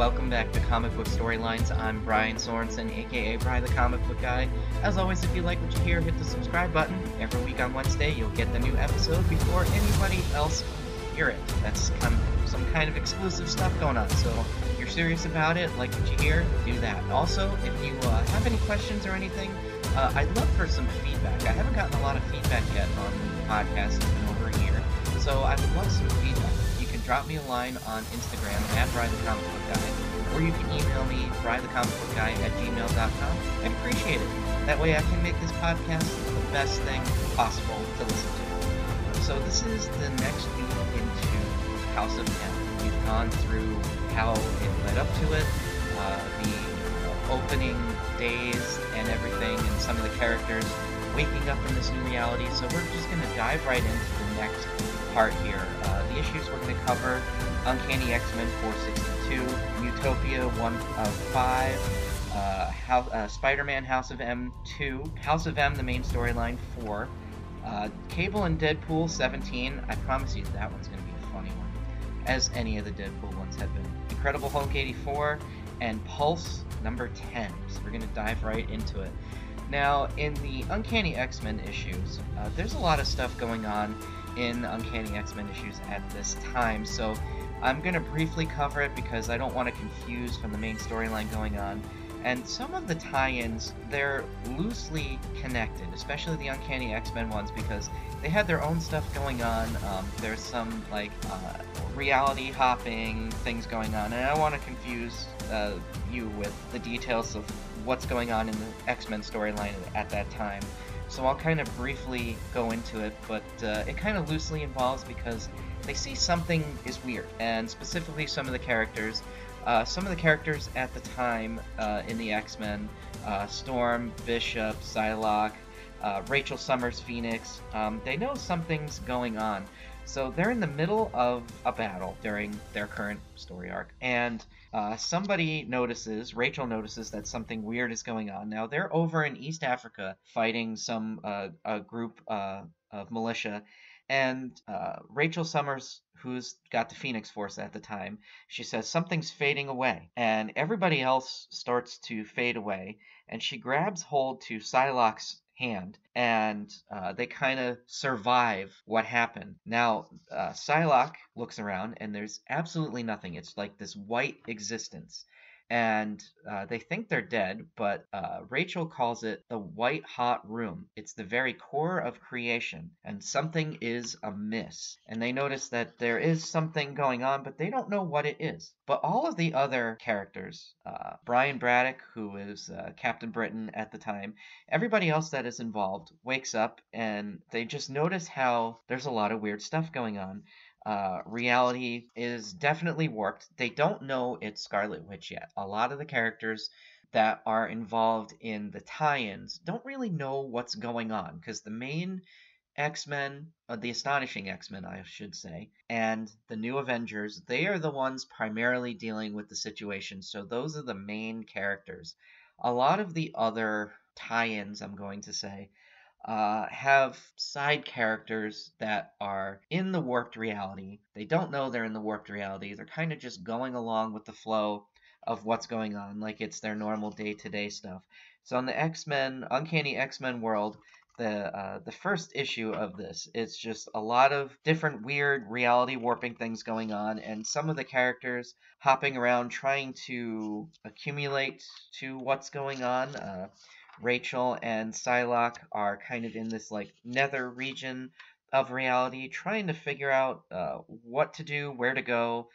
welcome back to Comic Book Storylines. I'm Brian Sorensen, aka Brian the Comic Book Guy. As always, if you like what you hear, hit the subscribe button. Every week on Wednesday, you'll get the new episode before anybody else hear it. That's kind of some kind of exclusive stuff going on. So if you're serious about it, like what you hear, do that. Also, if you uh, have any questions or anything, uh, I'd love for some feedback. I haven't gotten a lot of feedback yet on the podcast. Over a year. So I would love some drop me a line on Instagram at Brian the Comic Book Guy, or you can email me, Brian the Comic Book Guy at gmail.com. I'd appreciate it. That way I can make this podcast the best thing possible to listen to. So this is the next week into House of M. We've gone through how it led up to it, uh, the opening days and everything, and some of the characters waking up in this new reality. So we're just going to dive right into the next part here. Uh, the issues we're going to cover Uncanny X Men 462, Mutopia 1 of 5, uh, House, uh, Spider Man House of M 2, House of M, the main storyline 4, uh, Cable and Deadpool 17. I promise you that one's going to be a funny one, as any of the Deadpool ones have been. Incredible Hulk 84, and Pulse number 10. So we're going to dive right into it. Now, in the Uncanny X Men issues, uh, there's a lot of stuff going on in Uncanny X-Men issues at this time, so I'm going to briefly cover it because I don't want to confuse from the main storyline going on. And some of the tie-ins, they're loosely connected, especially the Uncanny X-Men ones, because they had their own stuff going on. Um, there's some, like, uh, reality hopping things going on, and I don't want to confuse uh, you with the details of what's going on in the X-Men storyline at that time. So I'll kind of briefly go into it, but uh, it kind of loosely involves because they see something is weird, and specifically some of the characters. Uh, some of the characters at the time uh, in the X Men uh, Storm, Bishop, Psylocke, uh, Rachel Summers, Phoenix um, they know something's going on. So they're in the middle of a battle during their current story arc, and uh, somebody notices, Rachel notices that something weird is going on. Now they're over in East Africa fighting some uh, a group uh, of militia, and uh, Rachel Summers, who's got the Phoenix Force at the time, she says something's fading away, and everybody else starts to fade away, and she grabs hold to Psylocke's hand, and uh, they kind of survive what happened. Now, uh, Psylocke looks around, and there's absolutely nothing. It's like this white existence and uh, they think they're dead, but uh, Rachel calls it the white hot room. It's the very core of creation, and something is amiss. And they notice that there is something going on, but they don't know what it is. But all of the other characters, uh, Brian Braddock, who is uh, Captain Britain at the time, everybody else that is involved wakes up and they just notice how there's a lot of weird stuff going on uh, reality is definitely warped. They don't know it's Scarlet Witch yet. A lot of the characters that are involved in the tie-ins don't really know what's going on because the main X-Men, uh, the astonishing X-Men, I should say, and the new Avengers, they are the ones primarily dealing with the situation. So those are the main characters. A lot of the other tie-ins, I'm going to say, uh, have side characters that are in the warped reality. They don't know they're in the warped reality. They're kind of just going along with the flow of what's going on, like it's their normal day to day stuff. So in the X Men, Uncanny X Men world, the uh, the first issue of this, it's just a lot of different weird reality warping things going on, and some of the characters hopping around trying to accumulate to what's going on. Uh, Rachel and Psylocke are kind of in this like nether region of reality, trying to figure out uh, what to do, where to go,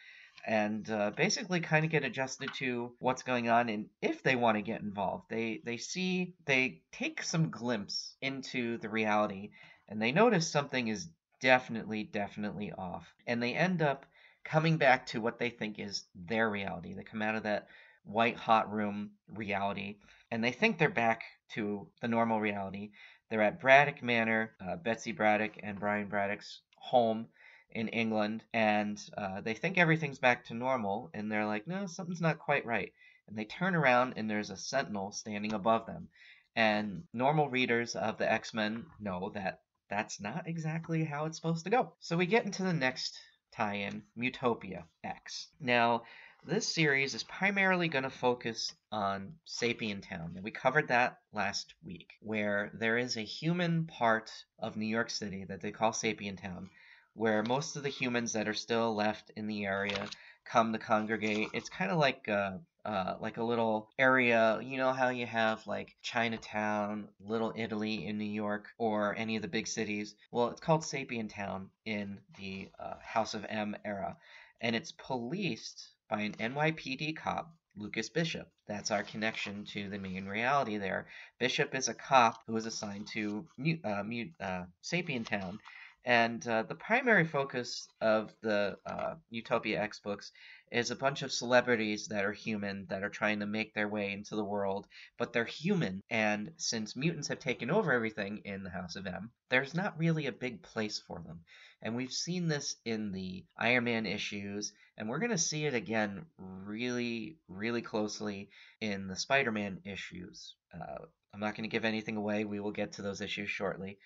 and uh, basically kind of get adjusted to what's going on and if they want to get involved. They they see they take some glimpse into the reality and they notice something is definitely definitely off, and they end up coming back to what they think is their reality. They come out of that white hot room reality and they think they're back to the normal reality. They're at Braddock Manor, uh, Betsy Braddock and Brian Braddock's home in England, and uh, they think everything's back to normal, and they're like, no, something's not quite right. And they turn around, and there's a sentinel standing above them. And normal readers of the X Men know that that's not exactly how it's supposed to go. So we get into the next tie in, Mutopia X. Now, this series is primarily going to focus on Sapien Town. We covered that last week, where there is a human part of New York City that they call Sapien Town, where most of the humans that are still left in the area come to congregate. It's kind of like a, uh, like a little area. You know how you have like Chinatown, Little Italy in New York, or any of the big cities? Well, it's called Sapien Town in the uh, House of M era, and it's policed by an NYPD cop Lucas Bishop. That's our connection to the main reality there. Bishop is a cop who is assigned to uh, uh, Sapien Town, and uh, the primary focus of the uh, Mutopia X books is a bunch of celebrities that are human that are trying to make their way into the world, but they're human. And since mutants have taken over everything in the House of M, there's not really a big place for them. And we've seen this in the Iron Man issues, and we're going to see it again really, really closely in the Spider Man issues. Uh, I'm not going to give anything away. We will get to those issues shortly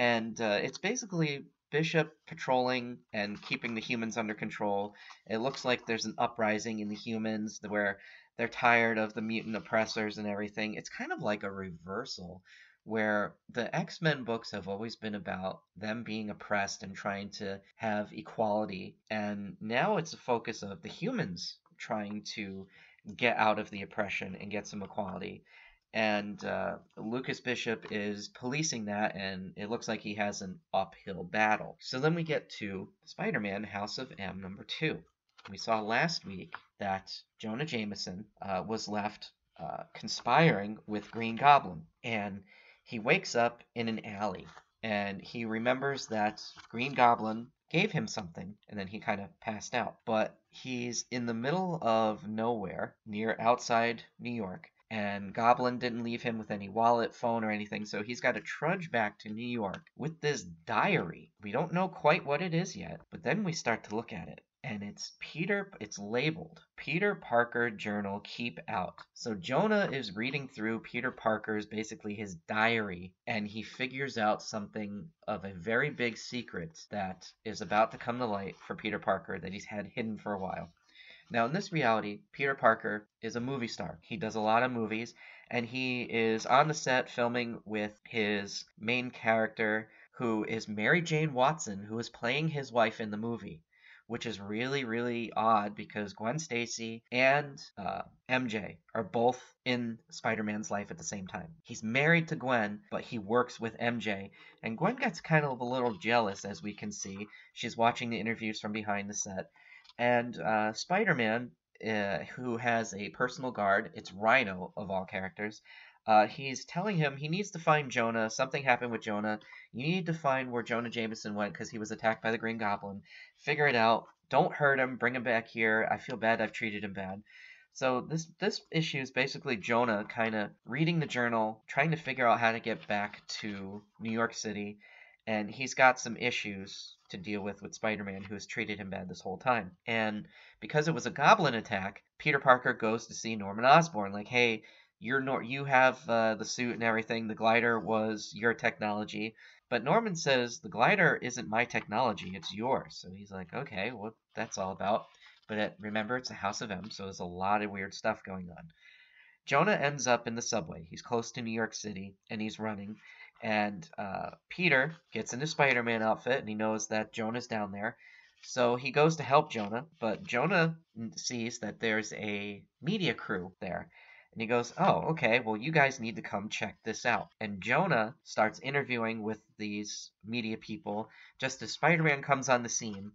and uh, it's basically Bishop patrolling and keeping the humans under control. It looks like there's an uprising in the humans where they're tired of the mutant oppressors and everything. It's kind of like a reversal where the X Men books have always been about them being oppressed and trying to have equality, and now it's a focus of the humans trying to get out of the oppression and get some equality and uh, Lucas Bishop is policing that, and it looks like he has an uphill battle. So then we get to Spider Man House of M number two. We saw last week that Jonah Jameson uh, was left uh, conspiring with Green Goblin, and he wakes up in an alley, and he remembers that Green Goblin gave him something, and then he kind of passed out. But he's in the middle of nowhere near outside New York and Goblin didn't leave him with any wallet, phone, or anything, so he's got to trudge back to New York with this diary. We don't know quite what it is yet, but then we start to look at it. And it's Peter, it's labeled Peter Parker Journal Keep Out. So Jonah is reading through Peter Parker's basically his diary, and he figures out something of a very big secret that is about to come to light for Peter Parker that he's had hidden for a while. Now, in this reality, Peter Parker is a movie star. He does a lot of movies, and he is on the set filming with his main character, who is Mary Jane Watson, who is playing his wife in the movie. Which is really, really odd because Gwen Stacy and uh, MJ are both in Spider Man's life at the same time. He's married to Gwen, but he works with MJ, and Gwen gets kind of a little jealous, as we can see. She's watching the interviews from behind the set, and uh, Spider Man, uh, who has a personal guard, it's Rhino of all characters. Uh, he's telling him he needs to find Jonah. Something happened with Jonah. You need to find where Jonah Jameson went because he was attacked by the Green Goblin. Figure it out. Don't hurt him. Bring him back here. I feel bad. I've treated him bad. So this this issue is basically Jonah kind of reading the journal, trying to figure out how to get back to New York City, and he's got some issues to deal with with Spider-Man, who has treated him bad this whole time. And because it was a Goblin attack, Peter Parker goes to see Norman Osborn, like, "Hey, you're Nor- you have uh, the suit and everything. The glider was your technology." But Norman says the glider isn't my technology; it's yours. So he's like, "Okay, what that's all about." But it, remember, it's a House of M, so there's a lot of weird stuff going on. Jonah ends up in the subway. He's close to New York City, and he's running and uh, Peter gets into Spider Man outfit and he knows that Jonah's down there. So he goes to help Jonah, but Jonah sees that there's a media crew there. And he goes, Oh, okay, well, you guys need to come check this out. And Jonah starts interviewing with these media people just as Spider Man comes on the scene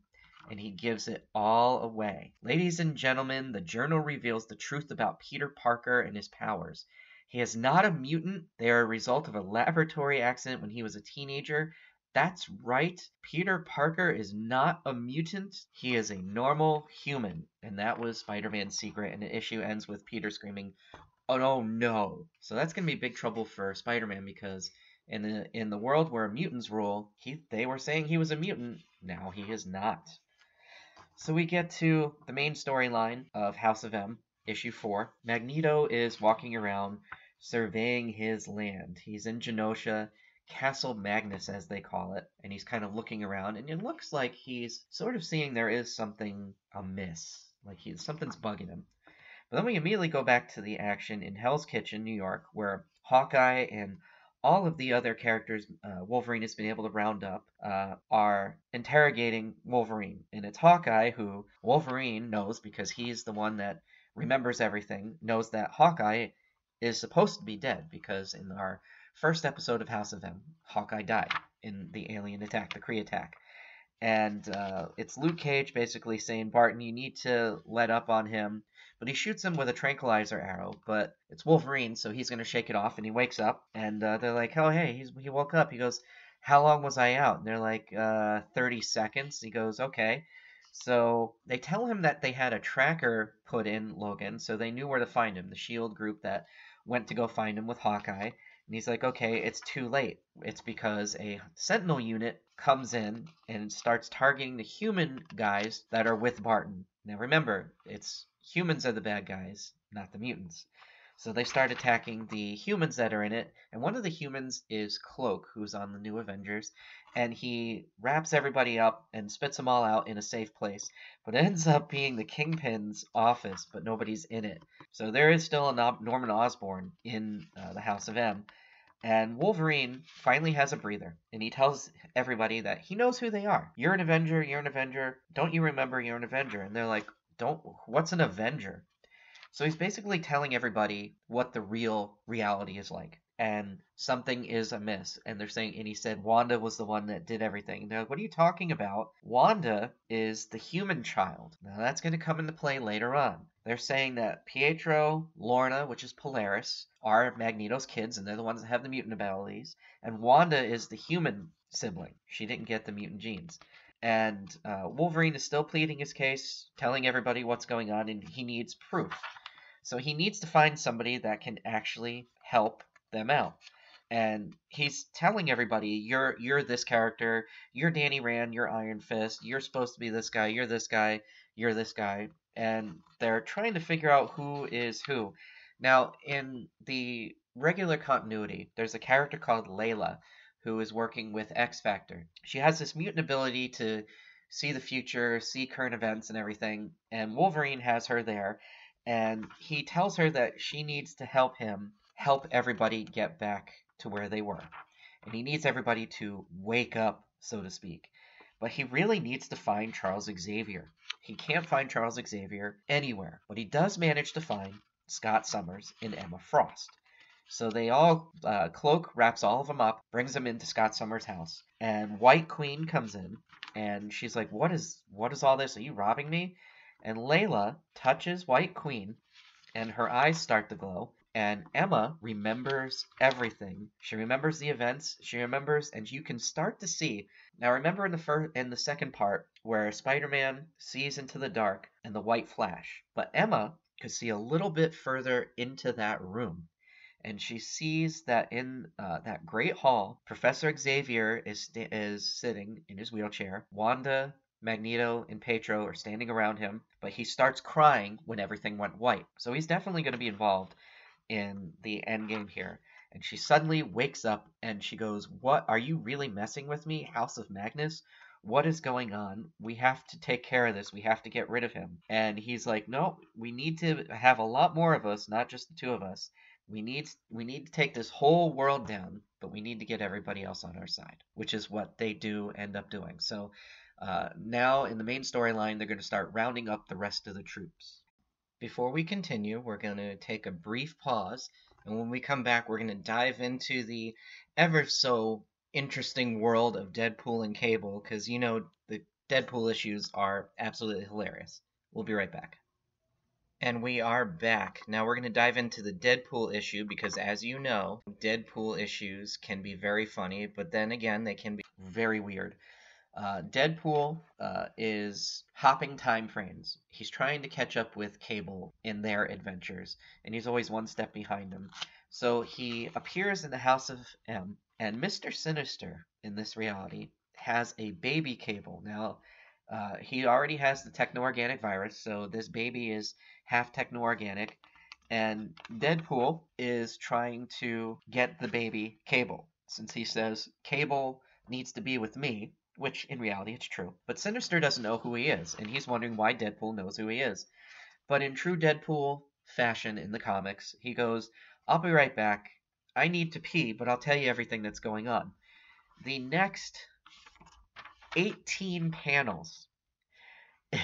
and he gives it all away. Ladies and gentlemen, the journal reveals the truth about Peter Parker and his powers. He is not a mutant. They are a result of a laboratory accident when he was a teenager. That's right. Peter Parker is not a mutant. He is a normal human. And that was Spider Man's secret. And the issue ends with Peter screaming, Oh no, no. So that's to be big trouble for Spider Man because in the, in the world where mutants rule, he, they were saying he was a mutant. Now he is not. So we get to the main storyline of House of M, issue 4. Magneto is walking around surveying his land. He's in Genosha, Castle Magnus, as they call it, and he's kind of looking around, and it looks like he's sort of seeing there is something amiss. Like he something's bugging him. But then we immediately go back to the action in Hell's Kitchen, New York, where Hawkeye and all of the other characters uh, Wolverine has been able to round up uh, are interrogating Wolverine. And it's Hawkeye who Wolverine knows because he's the one that remembers everything, knows that Hawkeye is supposed to be dead because in our first episode of House of M, Hawkeye died in the alien attack, the Kree attack. And uh, it's Luke Cage basically saying, Barton, you need to let up on him but he shoots him with a tranquilizer arrow. But it's Wolverine, so he's gonna shake it off, and he wakes up, and uh, they're like, "Oh, hey, he's, he woke up." He goes, "How long was I out?" And they're like, uh, "30 seconds." He goes, "Okay." So they tell him that they had a tracker put in Logan, so they knew where to find him. The Shield group that went to go find him with Hawkeye. And he's like, okay, it's too late. It's because a Sentinel unit comes in and starts targeting the human guys that are with Barton. Now remember, it's humans are the bad guys, not the mutants. So they start attacking the humans that are in it, and one of the humans is Cloak, who's on the new Avengers, and he wraps everybody up and spits them all out in a safe place. But ends up being the Kingpin's office, but nobody's in it. So there is still a Norman Osborn in uh, the House of M. And Wolverine finally has a breather, and he tells everybody that he knows who they are. You're an Avenger, you're an Avenger. Don't you remember you're an Avenger? And they're like, don't what's an Avenger? So he's basically telling everybody what the real reality is like. And something is amiss. And they're saying, and he said Wanda was the one that did everything. They're like, what are you talking about? Wanda is the human child. Now that's going to come into play later on. They're saying that Pietro, Lorna, which is Polaris, are Magneto's kids, and they're the ones that have the mutant abilities. And Wanda is the human sibling. She didn't get the mutant genes and uh, Wolverine is still pleading his case, telling everybody what's going on, and he needs proof. So he needs to find somebody that can actually help them out. And he's telling everybody, "You're you're this character. You're Danny Rand. You're Iron Fist. You're supposed to be this guy. You're this guy. You're this guy." And they're trying to figure out who is who. Now, in the regular continuity, there's a character called Layla who is working with X Factor. She has this mutant ability to see the future, see current events and everything, and Wolverine has her there, and he tells her that she needs to help him help everybody get back to where they were. And he needs everybody to wake up, so to speak. But he really needs to find Charles Xavier. He can't find Charles Xavier anywhere, but he does manage to find Scott Summers and Emma Frost. So they all, uh, Cloak wraps all of them up, brings them into Scott Summers' house, and White Queen comes in, and she's like, "What is, what is all this? Are you robbing me?" And Layla touches White Queen, and her eyes start to glow, and Emma remembers everything. She remembers the events. She remembers, and you can start to see. Now, remember in the first, in the second part where Spider-Man sees into the dark and the white flash, but Emma could see a little bit further into that room and she sees that in uh, that great hall, Professor Xavier is is sitting in his wheelchair. Wanda, Magneto, and Pietro are standing around him, but he starts crying when everything went white. So he's definitely going to be involved in the end game here. And she suddenly wakes up and she goes, "What are you really messing with me, House of Magnus? What is going on? We have to take care of this. We have to get rid of him." And he's like, "No, we need to have a lot more of us, not just the two of us." We need we need to take this whole world down, but we need to get everybody else on our side, which is what they do end up doing. So uh, now in the main storyline, they're going to start rounding up the rest of the troops. Before we continue, we're going to take a brief pause, and when we come back, we're going to dive into the ever so interesting world of Deadpool and Cable, because you know the Deadpool issues are absolutely hilarious. We'll be right back. And we are back. Now we're going to dive into the Deadpool issue because, as you know, Deadpool issues can be very funny, but then again, they can be very weird. Uh, Deadpool uh, is hopping time frames. He's trying to catch up with Cable in their adventures, and he's always one step behind him. So he appears in the House of M, and Mr. Sinister in this reality has a baby Cable. Now, uh, he already has the techno organic virus, so this baby is half techno organic. And Deadpool is trying to get the baby Cable, since he says Cable needs to be with me. which in reality it's true. But Sinister doesn't know who he is, and he's wondering why Deadpool knows who he is. But in true Deadpool fashion in the comics, he goes, I'll be right back. I need to pee, but I'll tell you everything that's going on. The next 18 panels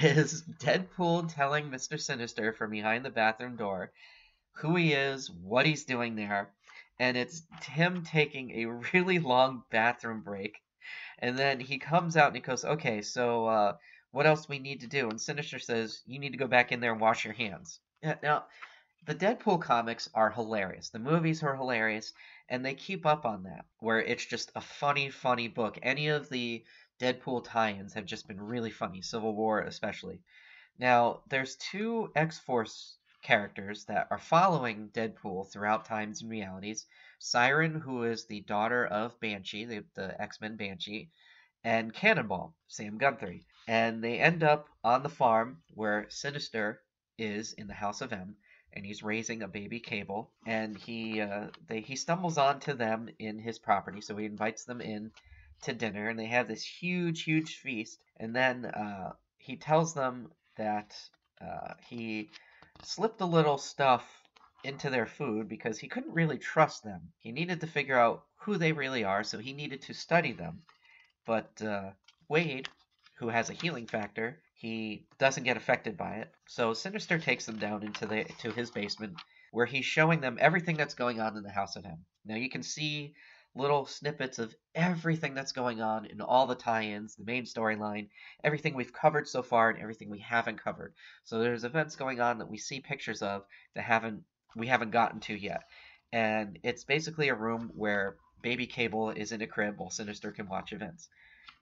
is Deadpool telling Mr. Sinister from behind the bathroom door who he is, what he's doing there, and it's him taking a really long bathroom break. And then he comes out and he goes, Okay, so uh, what else we need to do? And Sinister says, You need to go back in there and wash your hands. Now, the Deadpool comics are hilarious. The movies are hilarious, and they keep up on that, where it's just a funny, funny book. Any of the Deadpool tie-ins have just been really funny, Civil War especially. Now, there's two X-Force characters that are following Deadpool throughout times and realities. Siren, who is the daughter of Banshee, the, the X-Men Banshee, and Cannonball, Sam Guthrie. And they end up on the farm where Sinister is in the House of M, and he's raising a baby Cable, and he uh, they he stumbles onto them in his property, so he invites them in to dinner, and they have this huge, huge feast. And then uh, he tells them that uh, he slipped a little stuff into their food because he couldn't really trust them. He needed to figure out who they really are, so he needed to study them. But uh, Wade, who has a healing factor, he doesn't get affected by it. So Sinister takes them down into the to his basement, where he's showing them everything that's going on in the House of M. Now you can see little snippets of everything that's going on in all the tie-ins, the main storyline, everything we've covered so far and everything we haven't covered. So there's events going on that we see pictures of that haven't we haven't gotten to yet. And it's basically a room where baby Cable is in a crib while Sinister can watch events.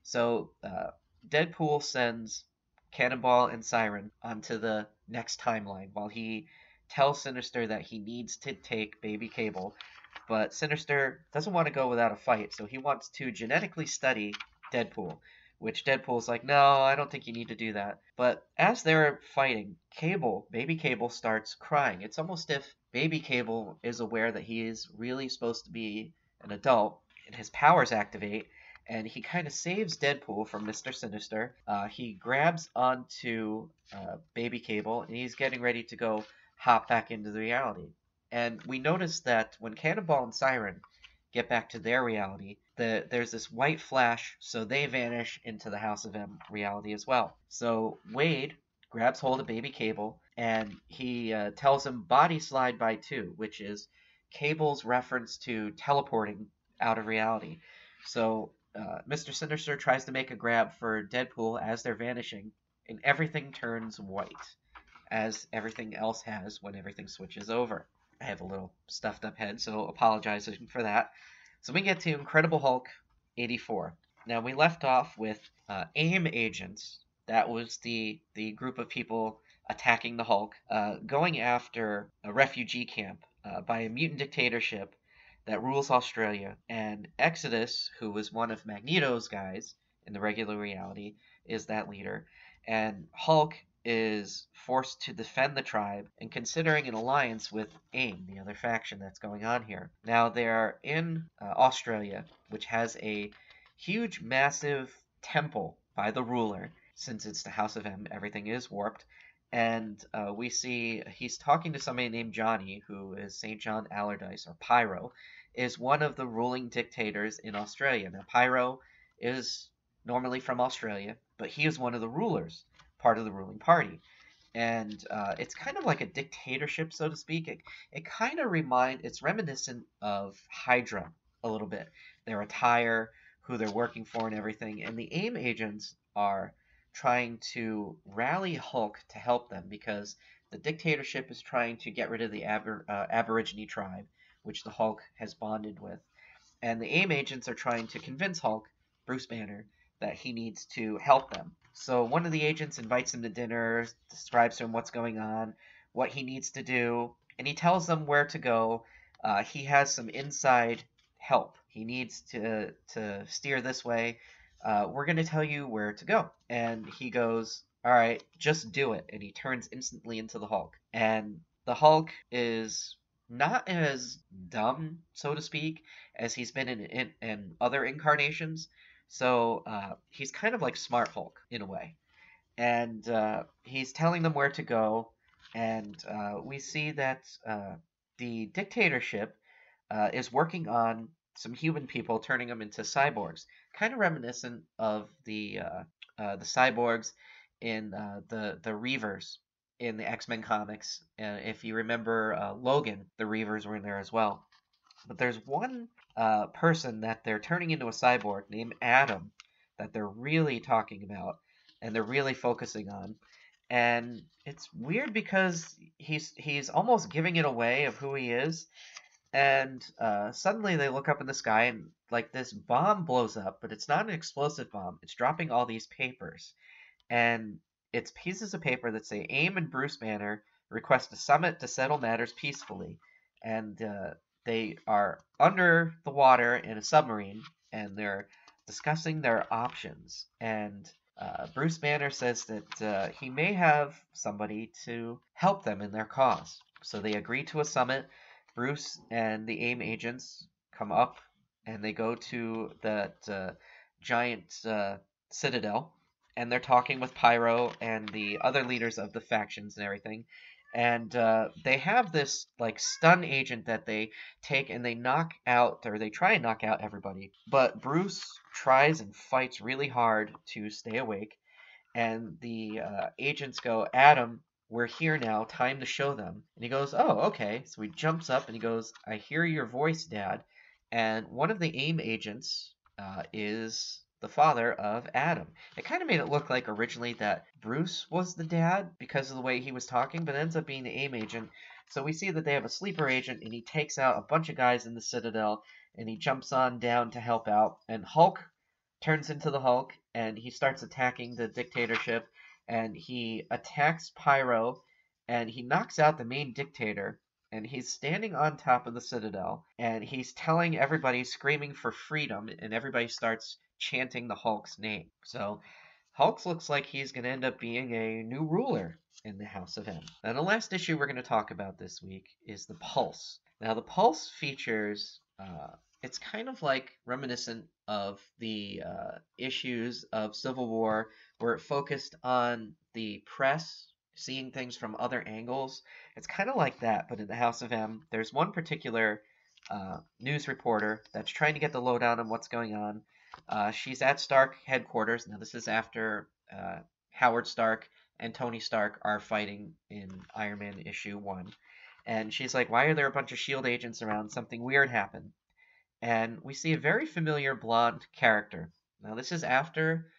So uh, Deadpool sends Cannonball and Siren onto the next timeline while he tells Sinister that he needs to take baby Cable but Sinister doesn't want to go without a fight, so he wants to genetically study Deadpool. Which Deadpool's like, no, I don't think you need to do that. But as they're fighting, Cable, baby Cable, starts crying. It's almost if baby Cable is aware that he is really supposed to be an adult, and his powers activate, and he kind of saves Deadpool from Mr. Sinister. Uh, he grabs onto uh, Baby Cable, and he's getting ready to go hop back into the reality. And we notice that when Cannonball and Siren get back to their reality, the, there's this white flash, so they vanish into the House of M reality as well. So Wade grabs hold of Baby Cable and he uh, tells him body slide by two, which is Cable's reference to teleporting out of reality. So uh, Mr. Sinister tries to make a grab for Deadpool as they're vanishing, and everything turns white, as everything else has when everything switches over. I have a little stuffed up head, so apologizing for that. So we get to Incredible Hulk 84. Now we left off with uh, AIM agents. That was the the group of people attacking the Hulk, uh, going after a refugee camp uh, by a mutant dictatorship that rules Australia. And Exodus, who was one of Magneto's guys in the regular reality, is that leader. And Hulk is forced to defend the tribe and considering an alliance with AIM, the other faction that's going on here. Now, they're in uh, Australia, which has a huge, massive temple by the ruler. Since it's the House of M, everything is warped. And uh, we see he's talking to somebody named Johnny, who is St. John Allardyce, or Pyro, is one of the ruling dictators in Australia. Now, Pyro is normally from Australia, but he is one of the rulers part of the ruling party. And uh, it's kind of like a dictatorship, so to speak. It, it kind of remind it's reminiscent of Hydra a little bit. Their attire, who they're working for, and everything. And the AIM agents are trying to rally Hulk to help them because the dictatorship is trying to get rid of the Aber, uh, Aborigine tribe, which the Hulk has bonded with. And the AIM agents are trying to convince Hulk, Bruce Banner, that he needs to help them. So one of the agents invites him to dinner, describes to him what's going on, what he needs to do, and he tells them where to go. Uh, he has some inside help. He needs to to steer this way. Uh, we're going to tell you where to go. And he goes, all right, just do it. And he turns instantly into the Hulk. And the Hulk is not as dumb, so to speak, as he's been in, in, in other incarnations. So uh, he's kind of like Smart Hulk in a way. And uh, he's telling them where to go. And uh, we see that uh, the dictatorship uh, is working on some human people, turning them into cyborgs, kind of reminiscent of the uh, the cyborgs in the the Reavers in the X Men comics. if you remember Logan, the Reavers were in there as well. But there's one uh, person that they're turning into a cyborg named Adam that they're really talking about and they're really focusing on. And it's weird because he's he's almost giving it away of who he is. And uh, suddenly they look up in the sky and like this bomb blows up, but it's not an explosive bomb. It's dropping all these papers, and it's pieces of paper that say AIM and Bruce Banner request a summit to settle matters peacefully. And uh, they are under the water in a submarine and they're discussing their options. And uh, Bruce Banner says that uh, he may have somebody to help them in their cause. So they agree to a summit. Bruce and the AIM agents come up and they go to that uh, giant uh, citadel and they're talking with Pyro and the other leaders of the factions and everything and uh, they have this like stun agent that they take and they knock out or they try and knock out everybody but bruce tries and fights really hard to stay awake and the uh, agents go adam we're here now time to show them. And he goes oh okay. So he jumps up and he goes i hear your voice dad. And one of the aim agents uh, is the father of Adam. It kind of made it look like originally that Bruce was the dad because of the way he was talking, but ends up being the AIM agent. So we see that they have a sleeper agent, and he takes out a bunch of guys in the Citadel, and he jumps on down to help out. And Hulk turns into the Hulk, and he starts attacking the dictatorship, and he attacks Pyro, and he knocks out the main dictator and he's standing on top of the citadel and he's telling everybody screaming for freedom and everybody starts chanting the Hulk's name. So Hulk looks like he's going to end up being a new ruler in the House of M. Now, the last issue we're going to talk about this week is the Pulse. Now, the Pulse features. Uh, it's kind of like reminiscent of the uh, issues of Civil War, where it focused on the press seeing things from other angles. It's kind of like that, but in the House of M, there's one particular uh, news reporter that's trying to get the lowdown on what's going on, uh, she's at Stark headquarters. Now, this is after uh, Howard Stark and Tony Stark are fighting in Iron Man issue one. And she's like, Why are there a bunch of S.H.I.E.L.D. agents around? Something weird happened. And we see a very familiar blonde character. Now, this is after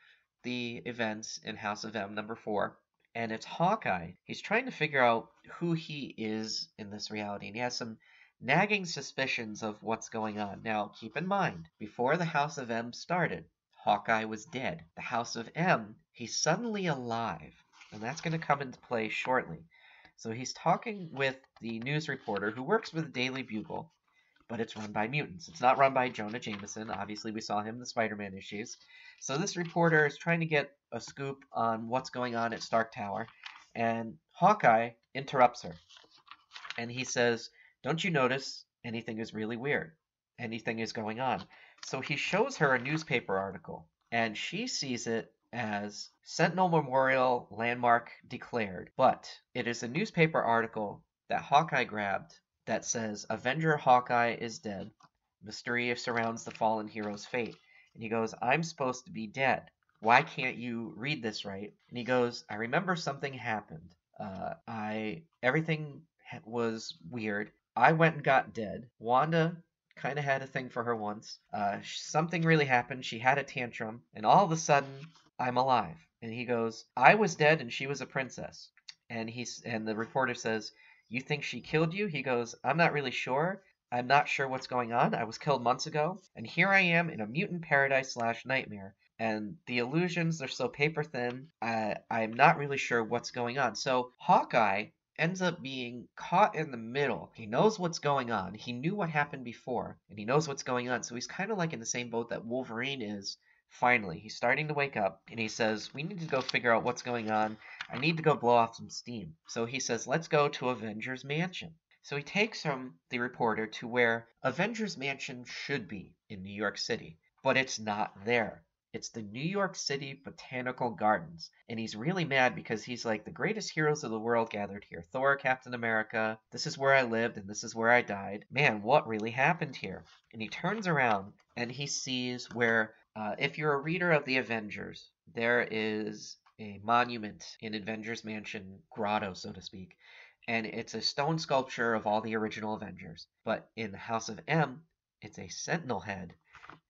the events in House of M number four. And it's Hawkeye. He's trying to figure out who he is in this reality. And he has some nagging suspicions of what's going on. Now, keep in mind, before the House of M started, Hawkeye was dead. The House of M, he's suddenly alive, and that's going to come into play shortly. So he's talking with the news reporter who works with the Daily Bugle, but it's run by mutants. It's not run by Jonah Jameson. Obviously, we saw him in the Spider Man issues. So this reporter is trying to get a scoop on what's going on at Stark Tower, and Hawkeye interrupts her. And he says, don't you notice anything is really weird? Anything is going on. So he shows her a newspaper article, and she sees it as Sentinel Memorial Landmark declared. But it is a newspaper article that Hawkeye grabbed that says Avenger Hawkeye is dead. Mystery surrounds the fallen hero's fate. And he goes, I'm supposed to be dead. Why can't you read this right? And he goes, I remember something happened. Uh, I everything was weird. I went and got dead. Wanda kind of had a thing for her once. Uh, something really happened. She had a tantrum, and all of a sudden, I'm alive. And he goes, I was dead and she was a princess. And he's and the reporter says, You think she killed you? He goes, I'm not really sure. I'm not sure what's going on. I was killed months ago, and here I am in a mutant paradise slash nightmare. And the illusions are so paper thin. I, I'm not really sure what's going on. So Hawkeye ends up being caught in the middle. He knows what's going on. He knew what happened before, and he knows what's going on. So he's kind of like in the same boat that Wolverine is. Finally, he's starting to wake up, and he says, We need to go figure out what's going on. I need to go blow off some steam. So he says, Let's go to Avengers Mansion. So he takes him, the reporter, to where Avengers Mansion should be in New York City, but it's not there. It's the New York City Botanical Gardens. And he's really mad because he's like, the greatest heroes of the world gathered here Thor, Captain America, this is where I lived and this is where I died. Man, what really happened here? And he turns around and he sees where, uh, if you're a reader of the Avengers, there is a monument in Avengers Mansion grotto, so to speak. And it's a stone sculpture of all the original Avengers. But in the House of M, it's a sentinel head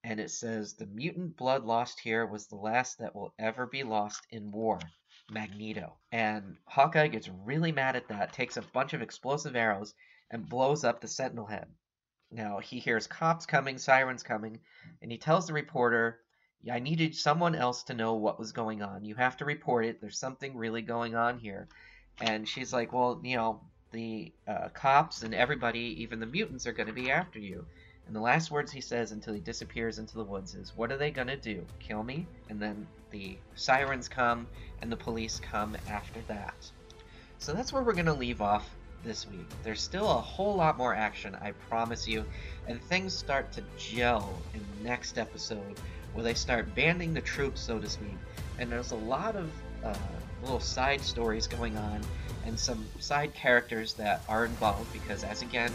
and it says the mutant blood lost here was the last that will ever be lost in war. Magneto. And Hawkeye gets really mad at that, takes a bunch of explosive arrows, and blows up the Sentinel head. Now he hears cops coming, sirens coming, and he tells the reporter, I needed someone else to know what was going on. You have to report it. There's something really going on here. And she's like, Well, you know, the uh, cops and everybody, even the mutants, are going to be after you. And the last words he says until he disappears into the woods is, What are they gonna do? Kill me? And then the sirens come and the police come after that. So that's where we're gonna leave off this week. There's still a whole lot more action, I promise you, and things start to gel in the next episode where they start banding the troops, so to speak. And there's a lot of uh, little side stories going on and some side characters that are involved because, as again,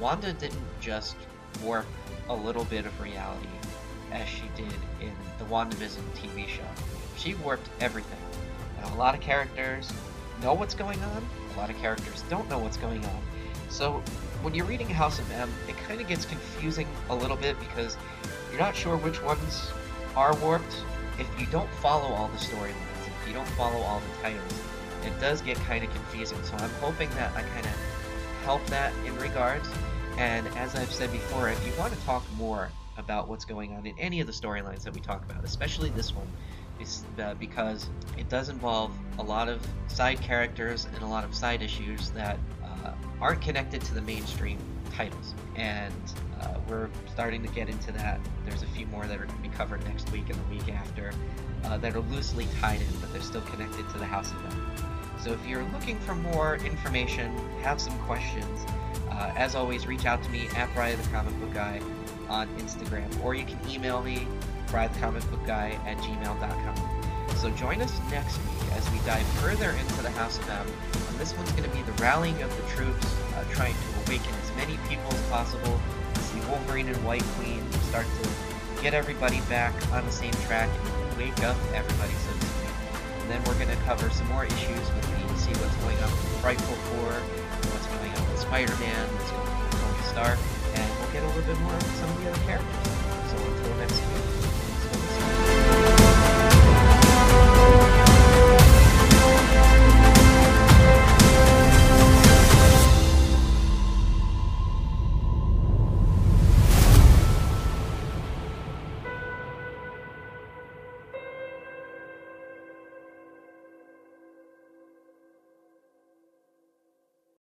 Wanda didn't just warp a little bit of reality as she did in the WandaVision TV show. She warped everything. Now, a lot of characters know what's going on, lot of characters don't know what's going on. So, when you're reading House of M, it kind of gets confusing a little bit because you're not sure which ones are warped. If you don't follow all the storylines, if you don't follow all the titles, it does get kind of confusing. So, I'm hoping that I kind of help that in regards. And as I've said before, if you want to talk more about what's going on in any of the storylines that we talk about, especially this one, is because it does involve a lot of side characters and a lot of side issues that uh, aren't connected to the mainstream titles. And uh, we're starting to get into that. There's a few more that are going to be covered next week and the week after uh, that are loosely tied in, but they're still connected to the House of M. So if you're looking for more information, have some questions, uh, as always, reach out to me at Brian the Comic Book Guy on Instagram, or you can email me, Brian the Comic Book Guy at gmail.com. So join us next week as we dive further into the House of M. And this one's going to be the rallying of the troops, uh, trying to awaken as many people as possible. See Wolverine and White Queen start to get everybody back on the same track and wake up everybody, so to speak. And then we're going to cover some more issues with the see what's going on with Frightful Four, what's going on with Spider-Man, what's going on with Tony Stark, and we'll get a little bit more of some of the other characters. So until next week.